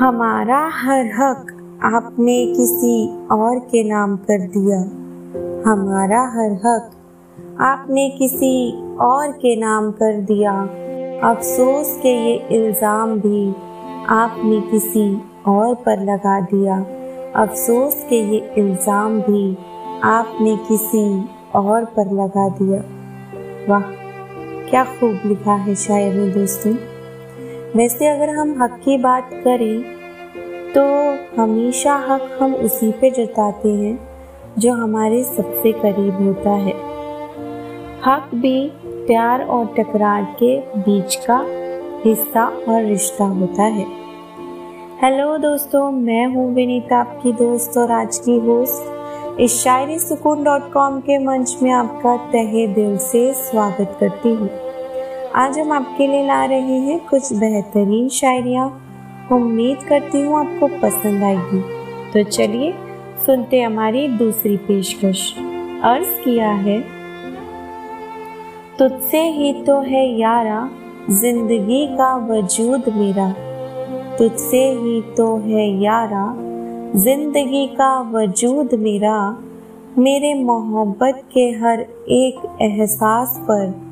हमारा हर हक आपने किसी और के नाम कर दिया। हमारा हर हक आपने किसी और के नाम कर दिया। अफसोस के ये इल्ज़ाम भी आपने किसी और पर लगा दिया। अफसोस के ये इल्ज़ाम भी आपने किसी और पर लगा दिया। वाह, क्या खूब लिखा है शायर ने दोस्तों। वैसे अगर हम हक की बात करें तो हमेशा हक हम उसी पे जताते हैं, जो हमारे सबसे करीब होता है। हक भी प्यार और टकरार के बीच का हिस्सा और रिश्ता होता है। हेलो दोस्तों, मैं हूँ विनीता, आपकी दोस्त और आज की होस्ट। इस शायरी सुकून डॉट कॉम के मंच में आपका तहे दिल से स्वागत करती हूँ। आज हम आपके लिए ला रहे हैं कुछ बेहतरीन शायरिया। उम्मीद करती हूँ आपको पसंद आएगी। तो चलिए सुनते हमारी दूसरी पेशकश। अर्ज़ किया है, तुझसे ही तो है यारा, ज़िंदगी का वजूद मेरा। तुझसे ही तो है यारा, ज़िंदगी का वजूद मेरा। मेरे मोहब्बत के हर एक एहसास पर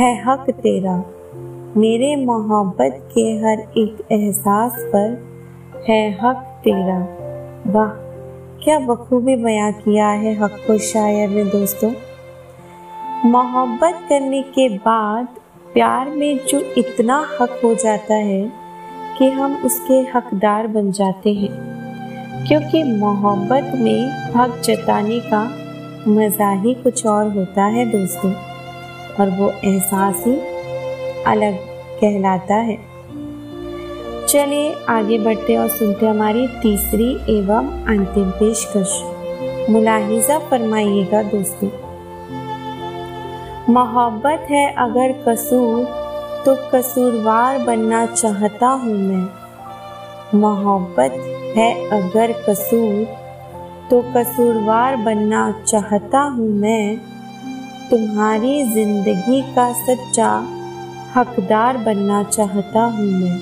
है हक तेरा। मेरे मोहब्बत के हर एक एहसास पर है हक तेरा। वाह, क्या बखूबी बयां किया है हक को शायर ने दोस्तों। मोहब्बत करने के बाद प्यार में जो इतना हक हो जाता है कि हम उसके हकदार बन जाते हैं। क्योंकि मोहब्बत में हक जताने का मज़ा ही कुछ और होता है दोस्तों। और वो एहसास ही अलग कहलाता है। चलिए आगे बढ़ते और सुनते हमारी तीसरी एवं अंतिम पेशकश। मुलाहिजा फरमाइएगा, दोस्तों। मोहब्बत है अगर कसूर तो कसूरवार बनना चाहता हूँ मैं। मोहब्बत है अगर कसूर तो कसूरवार बनना चाहता हूँ मैं। तुम्हारी ज़िंदगी का सच्चा हकदार बनना चाहता हूँ मैं।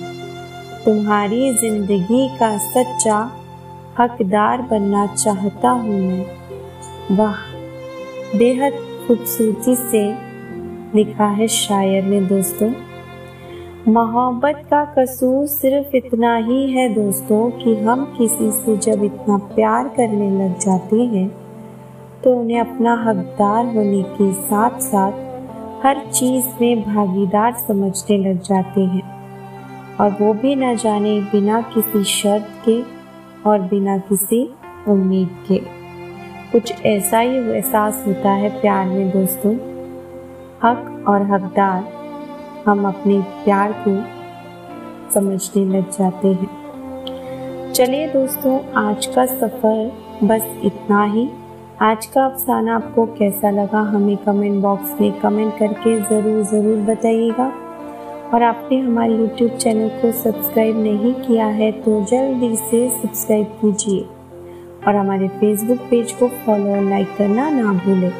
तुम्हारी ज़िंदगी का सच्चा हकदार बनना चाहता हूँ मैं। वाह, बेहद खूबसूरती से लिखा है शायर ने दोस्तों। मोहब्बत का कसूर सिर्फ़ इतना ही है दोस्तों कि हम किसी से जब इतना प्यार करने लग जाते हैं तो उन्हें अपना हकदार होने के साथ साथ हर चीज़ में भागीदार समझने लग जाते हैं। और वो भी न जाने बिना किसी शर्त के और बिना किसी उम्मीद के। कुछ ऐसा ही एहसास होता है प्यार में दोस्तों। हक और हकदार हम अपने प्यार को समझने लग जाते हैं। चलिए दोस्तों, आज का सफ़र बस इतना ही। आज का अफसाना आपको कैसा लगा, हमें कमेंट बॉक्स में कमेंट करके ज़रूर ज़रूर बताइएगा। और आपने हमारे YouTube चैनल को सब्सक्राइब नहीं किया है तो जल्दी से सब्सक्राइब कीजिए। और हमारे फेसबुक पेज को फॉलो और लाइक करना ना भूलें।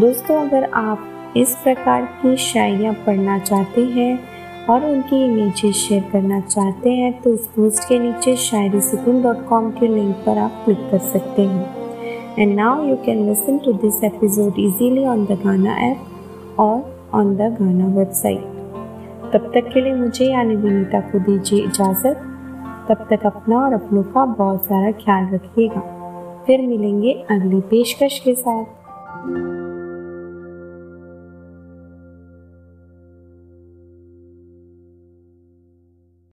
दोस्तों, अगर आप इस प्रकार की शायरियाँ पढ़ना चाहते हैं और उनकी इमेजेस शेयर करना चाहते हैं तो उस पोस्ट के नीचे शायरी सुकून डॉट कॉम के लिंक पर आप क्लिक कर सकते हैं। And now you can listen to this episode easily on the Ghana app or on the Ghana website. तब तक के लिए मुझे यानी विनीता को दीजिए इजाज़त तब तक अपना और अपनों का बहुत सारा ख्याल रखिएगा फिर मिलेंगे अगली पेशकश के साथ